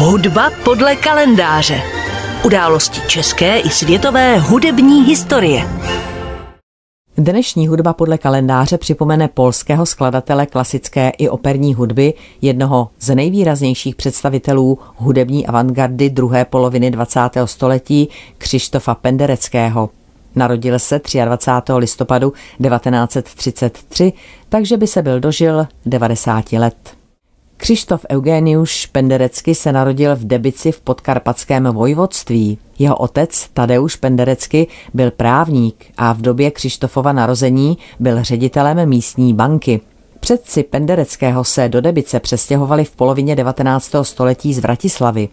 Hudba podle kalendáře. Události české i světové hudební historie. Dnešní hudba podle kalendáře připomene polského skladatele klasické i operní hudby, jednoho z nejvýraznějších představitelů hudební avantgardy druhé poloviny 20. století, Křištofa Pendereckého. Narodil se 23. listopadu 1933, takže by se byl dožil 90 let. Křištof Eugeniuš Penderecky se narodil v Debici v podkarpatském vojvodství. Jeho otec Tadeusz Penderecky byl právník a v době Křištofova narození byl ředitelem místní banky. Předci Pendereckého se do Debice přestěhovali v polovině 19. století z Vratislavy.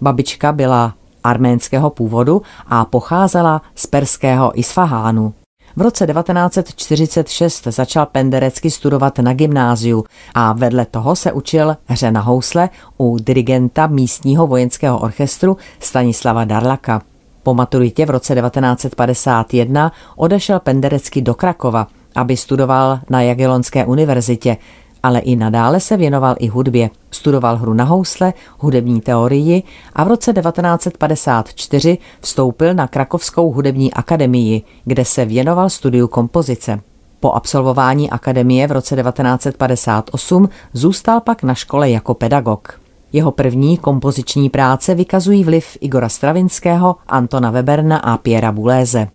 Babička byla arménského původu a pocházela z perského Isfahánu. V roce 1946 začal Penderecky studovat na gymnáziu a vedle toho se učil hře na housle u dirigenta místního vojenského orchestru Stanislava Darlaka. Po maturitě v roce 1951 odešel Penderecky do Krakova, aby studoval na Jagiellonské univerzitě, ale i nadále se věnoval i hudbě. Studoval hru na housle, hudební teorii a v roce 1954 vstoupil na Krakovskou hudební akademii, kde se věnoval studiu kompozice. Po absolvování akademie v roce 1958 zůstal pak na škole jako pedagog. Jeho první kompoziční práce vykazují vliv Igora Stravinského, Antona Weberna a Piera Buléze.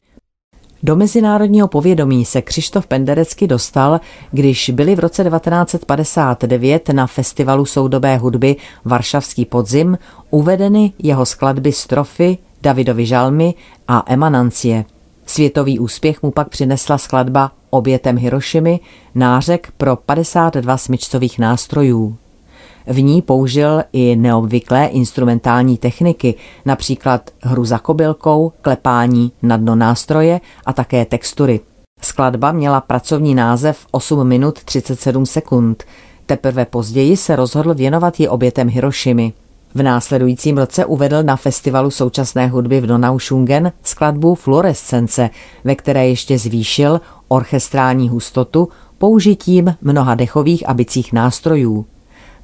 Do mezinárodního povědomí se Křištof Penderecky dostal, když byli v roce 1959 na festivalu soudobé hudby Varšavský podzim uvedeny jeho skladby Strofy, Davidovi žalmy a Emanancie. Světový úspěch mu pak přinesla skladba Obětem Hirošimy, nářek pro 52 smyčcových nástrojů. V ní použil i neobvyklé instrumentální techniky, například hru za kobylkou, klepání na dno nástroje a také textury. Skladba měla pracovní název 8 minut 37 sekund. Teprve později se rozhodl věnovat ji obětem Hirošimy. V následujícím roce uvedl na festivalu současné hudby v Donauschungen skladbu Fluorescence, ve které ještě zvýšil orchestrální hustotu použitím mnoha dechových a bicích nástrojů.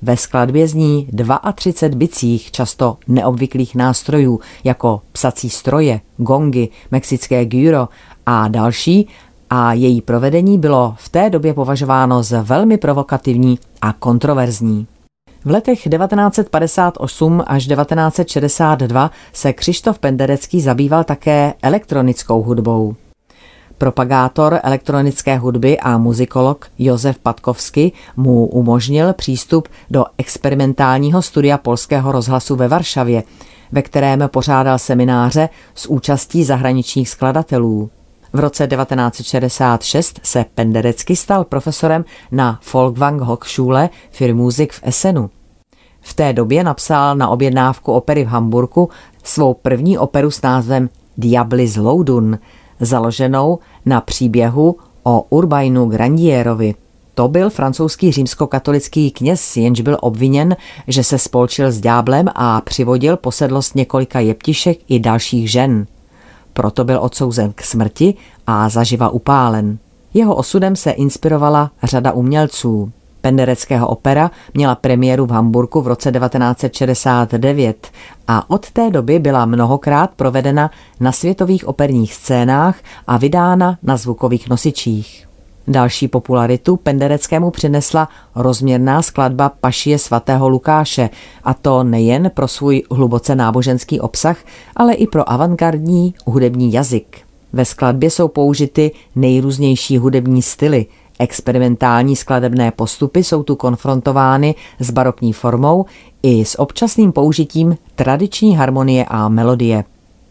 Ve skladbě zní 32 bicích, často neobvyklých nástrojů, jako psací stroje, gongy, mexické gyro a další, a její provedení bylo v té době považováno za velmi provokativní a kontroverzní. V letech 1958 až 1962 se Křištof Penderecký zabýval také elektronickou hudbou. Propagátor elektronické hudby a muzikolog Josef Patkovsky mu umožnil přístup do experimentálního studia polského rozhlasu ve Varšavě, ve kterém pořádal semináře s účastí zahraničních skladatelů. V roce 1966 se Penderecky stal profesorem na Folkwang Hochschule für Musik v Essenu. V té době napsal na objednávku opery v Hamburgu svou první operu s názvem Diablis Loudun, založenou na příběhu o Urbainu Grandierovi. To byl francouzský římskokatolický kněz, jenž byl obviněn, že se spolčil s dňáblem a přivodil posedlost několika jeptišek i dalších žen. Proto byl odsouzen k smrti a zaživa upálen. Jeho osudem se inspirovala řada umělců. Pendereckého opera měla premiéru v Hamburgu v roce 1969 a od té doby byla mnohokrát provedena na světových operních scénách a vydána na zvukových nosičích. Další popularitu Pendereckému přinesla rozměrná skladba Pašie svatého Lukáše, a to nejen pro svůj hluboce náboženský obsah, ale i pro avantgardní hudební jazyk. Ve skladbě jsou použity nejrůznější hudební styly, Experimentální skladebné postupy jsou tu konfrontovány s barokní formou i s občasným použitím tradiční harmonie a melodie.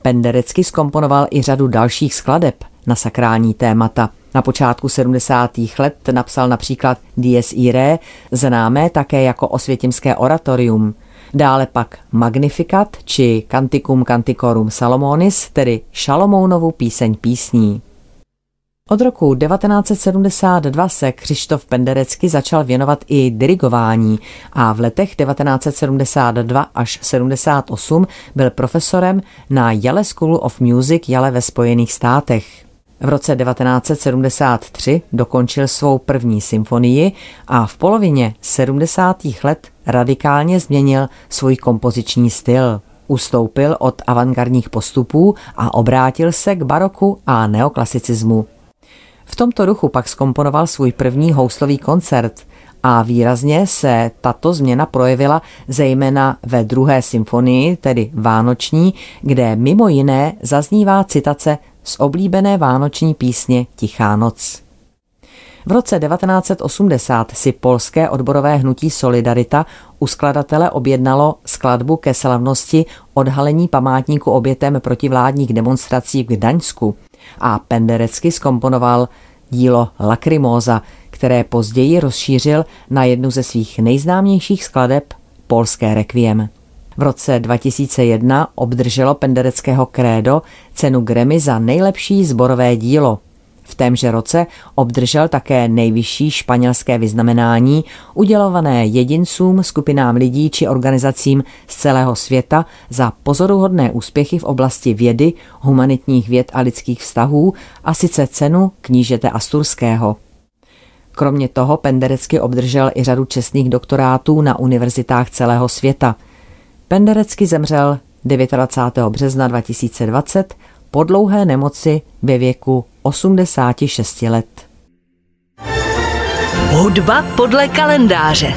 Penderecky skomponoval i řadu dalších skladeb na sakrální témata. Na počátku 70. let napsal například Dies Irae, známé také jako osvětimské oratorium. Dále pak Magnificat či Canticum Canticorum Salomonis, tedy Šalomounovu píseň písní. Od roku 1972 se Křištof Penderecky začal věnovat i dirigování a v letech 1972 až 78 byl profesorem na Yale School of Music Yale ve Spojených státech. V roce 1973 dokončil svou první symfonii a v polovině 70. let radikálně změnil svůj kompoziční styl. Ustoupil od avantgardních postupů a obrátil se k baroku a neoklasicismu. V tomto duchu pak skomponoval svůj první houslový koncert a výrazně se tato změna projevila zejména ve druhé symfonii, tedy Vánoční, kde mimo jiné zaznívá citace z oblíbené vánoční písně Tichá noc. V roce 1980 si polské odborové hnutí Solidarita u skladatele objednalo skladbu ke slavnosti odhalení památníku obětem protivládních demonstrací v Gdaňsku a Penderecky skomponoval dílo Lacrimosa, které později rozšířil na jednu ze svých nejznámějších skladeb Polské requiem. V roce 2001 obdrželo Pendereckého krédo cenu Grammy za nejlepší zborové dílo. V témže roce obdržel také nejvyšší španělské vyznamenání, udělované jedincům, skupinám lidí či organizacím z celého světa za pozoruhodné úspěchy v oblasti vědy, humanitních věd a lidských vztahů a sice cenu knížete Asturského. Kromě toho Penderecky obdržel i řadu čestných doktorátů na univerzitách celého světa. Penderecky zemřel 29. března 2020 po dlouhé nemoci ve věku 86 let. Hudba podle kalendáře.